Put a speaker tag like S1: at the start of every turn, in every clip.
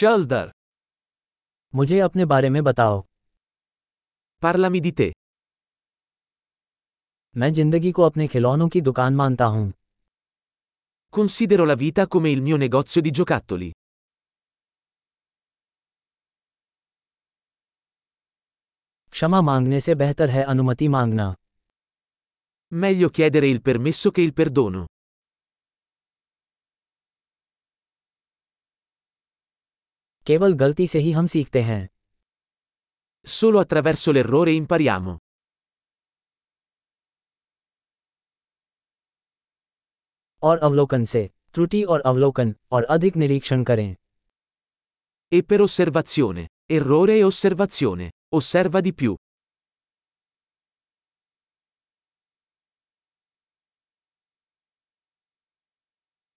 S1: चल दर
S2: मुझे अपने बारे में बताओ
S3: Parlami di te.
S2: मैं जिंदगी को अपने खिलौनों की दुकान मानता हूँ
S3: Considero la vita come il mio negozio di giocattoli.
S2: क्षमा मांगने से बेहतर है अनुमति मांगना
S3: Meglio chiedere il permesso che il perdono.
S2: केवल गलती से ही हम सीखते हैं
S3: Solo attraverso l'errore impariamo.
S2: और अवलोकन से त्रुटि और अवलोकन और अधिक निरीक्षण करें
S3: E per osservazione. Errore e osservazione. Osserva di più.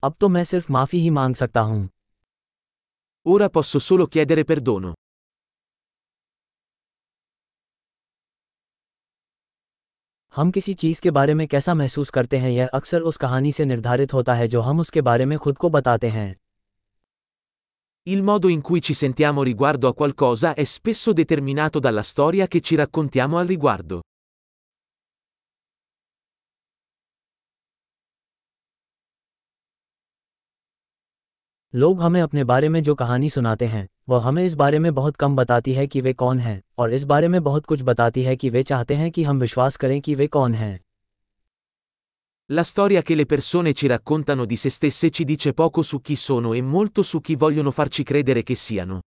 S2: अब तो मैं सिर्फ़ माफ़ी ही मांग सकता हूँ
S3: Ora posso solo chiedere perdono.
S2: हम किसी चीज के बारे में कैसा महसूस करते हैं यह अक्सर उस कहानी से निर्धारित होता है जो हम उसके बारे में खुद को बताते हैं
S3: Il modo in cui ci sentiamo riguardo a qualcosa è spesso determinato dalla storia che ci raccontiamo al riguardo.
S2: लोग हमें अपने बारे में जो कहानी सुनाते हैं वह हमें इस बारे में बहुत कम बताती है कि वे कौन हैं और इस बारे में बहुत कुछ बताती है कि वे चाहते हैं कि हम विश्वास करें कि वे कौन हैं
S3: La storia che le persone ci raccontano di se stesse ci dice poco su chi sono e molto su chi vogliono farci credere che siano.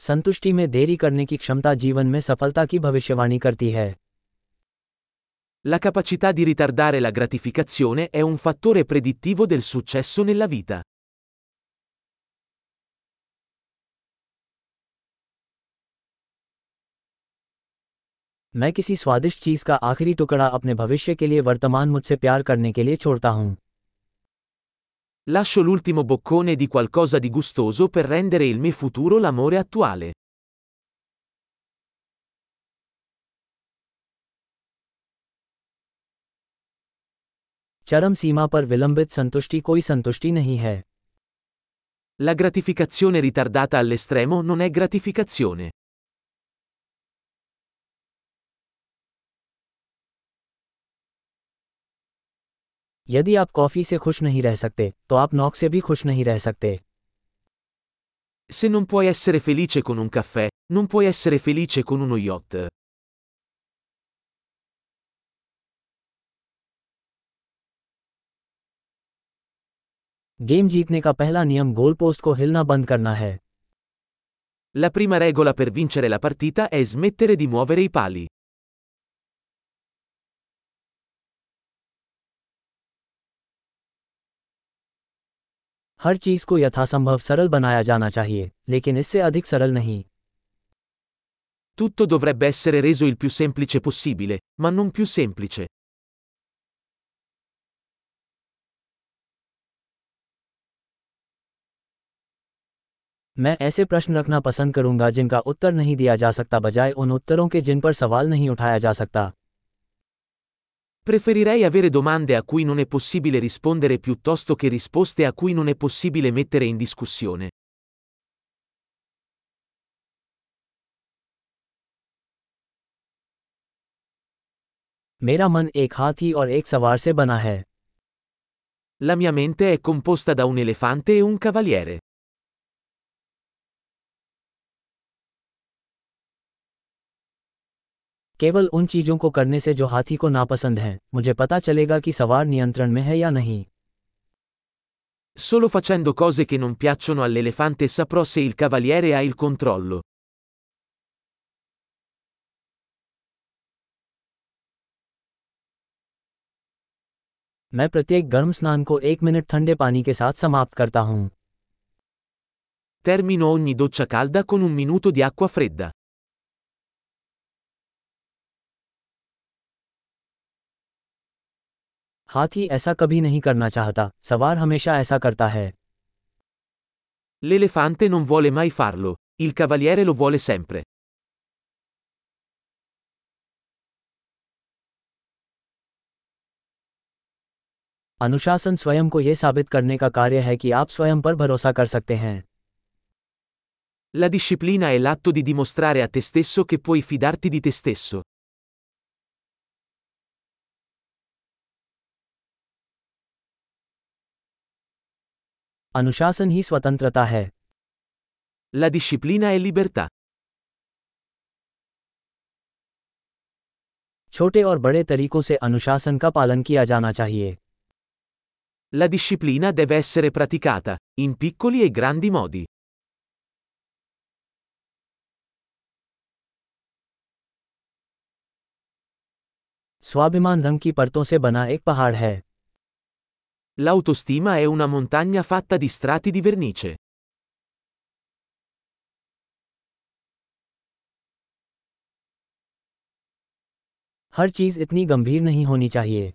S2: संतुष्टि में देरी करने की क्षमता जीवन में सफलता की भविष्यवाणी करती है
S3: La capacità di ritardare la gratificazione è un fattore predittivo del successo nella vita.
S2: मैं किसी स्वादिष्ट चीज का आखिरी टुकड़ा अपने भविष्य के लिए वर्तमान मुझसे प्यार करने के लिए छोड़ता हूँ
S3: Lascio l'ultimo boccone di qualcosa di gustoso per rendere il mio futuro l'amore attuale.
S2: चरम सीमा पर विलंबित संतुष्टि कोई संतुष्टि नहीं है
S3: La gratificazione ritardata all'estremo non è gratificazione.
S2: यदि आप कॉफ़ी से खुश नहीं रह सकते तो आप नौक से भी खुश नहीं रह सकते
S3: Se non puoi essere felice con un caffè, non puoi essere felice con uno yacht.
S2: Game जीतने का पहला नियम गोल पोस्ट को हिलना बंद करना है
S3: La prima regola per vincere la partita è smettere di muovere i pali.
S2: हर चीज को यथासंभव सरल बनाया जाना चाहिए लेकिन इससे अधिक सरल नहीं
S3: Tutto dovrebbe essere reso il più semplice possibile, ma non più semplice.
S2: मैं ऐसे प्रश्न रखना पसंद करूँगा जिनका उत्तर नहीं दिया जा सकता बजाय उन उत्तरों के जिन पर सवाल नहीं उठाया जा सकता
S3: Preferirei avere domande a cui non è possibile rispondere piuttosto che risposte a cui non è possibile mettere in discussione.
S2: मेरा मन एक हाथी और एक सवार से बना है
S3: La mia mente è composta da un elefante e un cavaliere.
S2: केवल उन चीज़ों को करने से जो हाथी को नापसंद हैं मुझे पता चलेगा कि सवार नियंत्रण में है या नहीं
S3: Solo facendo cose che non piacciono all'elefante saprò se il cavaliere ha il controllo.
S2: मैं प्रत्येक गर्म स्नान को एक मिनट ठंडे पानी के साथ समाप्त करता हूँ
S3: Termino ogni doccia calda con un minuto di acqua fredda.
S2: हाथी ऐसा कभी नहीं करना चाहता सवार हमेशा ऐसा करता है
S3: L'elefante non vuole mai farlo, il cavaliere lo vuole sempre.
S2: अनुशासन स्वयं को यह साबित करने का कार्य है कि आप स्वयं पर भरोसा कर सकते हैं
S3: La disciplina è l'atto di dimostrare a te stesso che puoi fidarti di te stesso.
S2: अनुशासन ही स्वतंत्रता है
S3: La disciplina è libertà.
S2: छोटे और बड़े तरीकों से अनुशासन का पालन किया जाना चाहिए
S3: La disciplina deve essere praticata, in piccoli e grandi modi.
S2: स्वाभिमान रंग की परतों से बना एक पहाड़ है
S3: L'autostima è una montagna fatta di strati di vernice.
S2: हर चीज इतनी गंभीर नहीं होनी चाहिए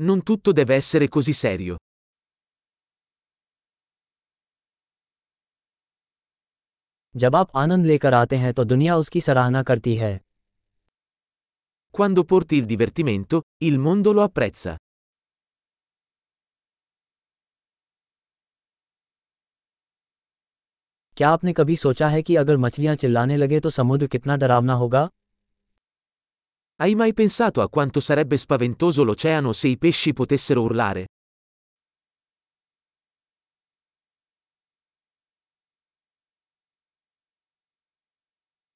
S3: Non tutto deve essere così serio.
S2: जब आप आनंद लेकर आते हैं तो दुनिया उसकी सराहना करती है
S3: Quando porti il divertimento, il mondo lo apprezza.
S2: क्या आपने कभी सोचा है कि अगर मछलियां चिल्लाने लगे तो समुद्र कितना डरावना होगा
S3: Hai mai pensato a quanto sarebbe spaventoso l'oceano se i pesci potessero urlare?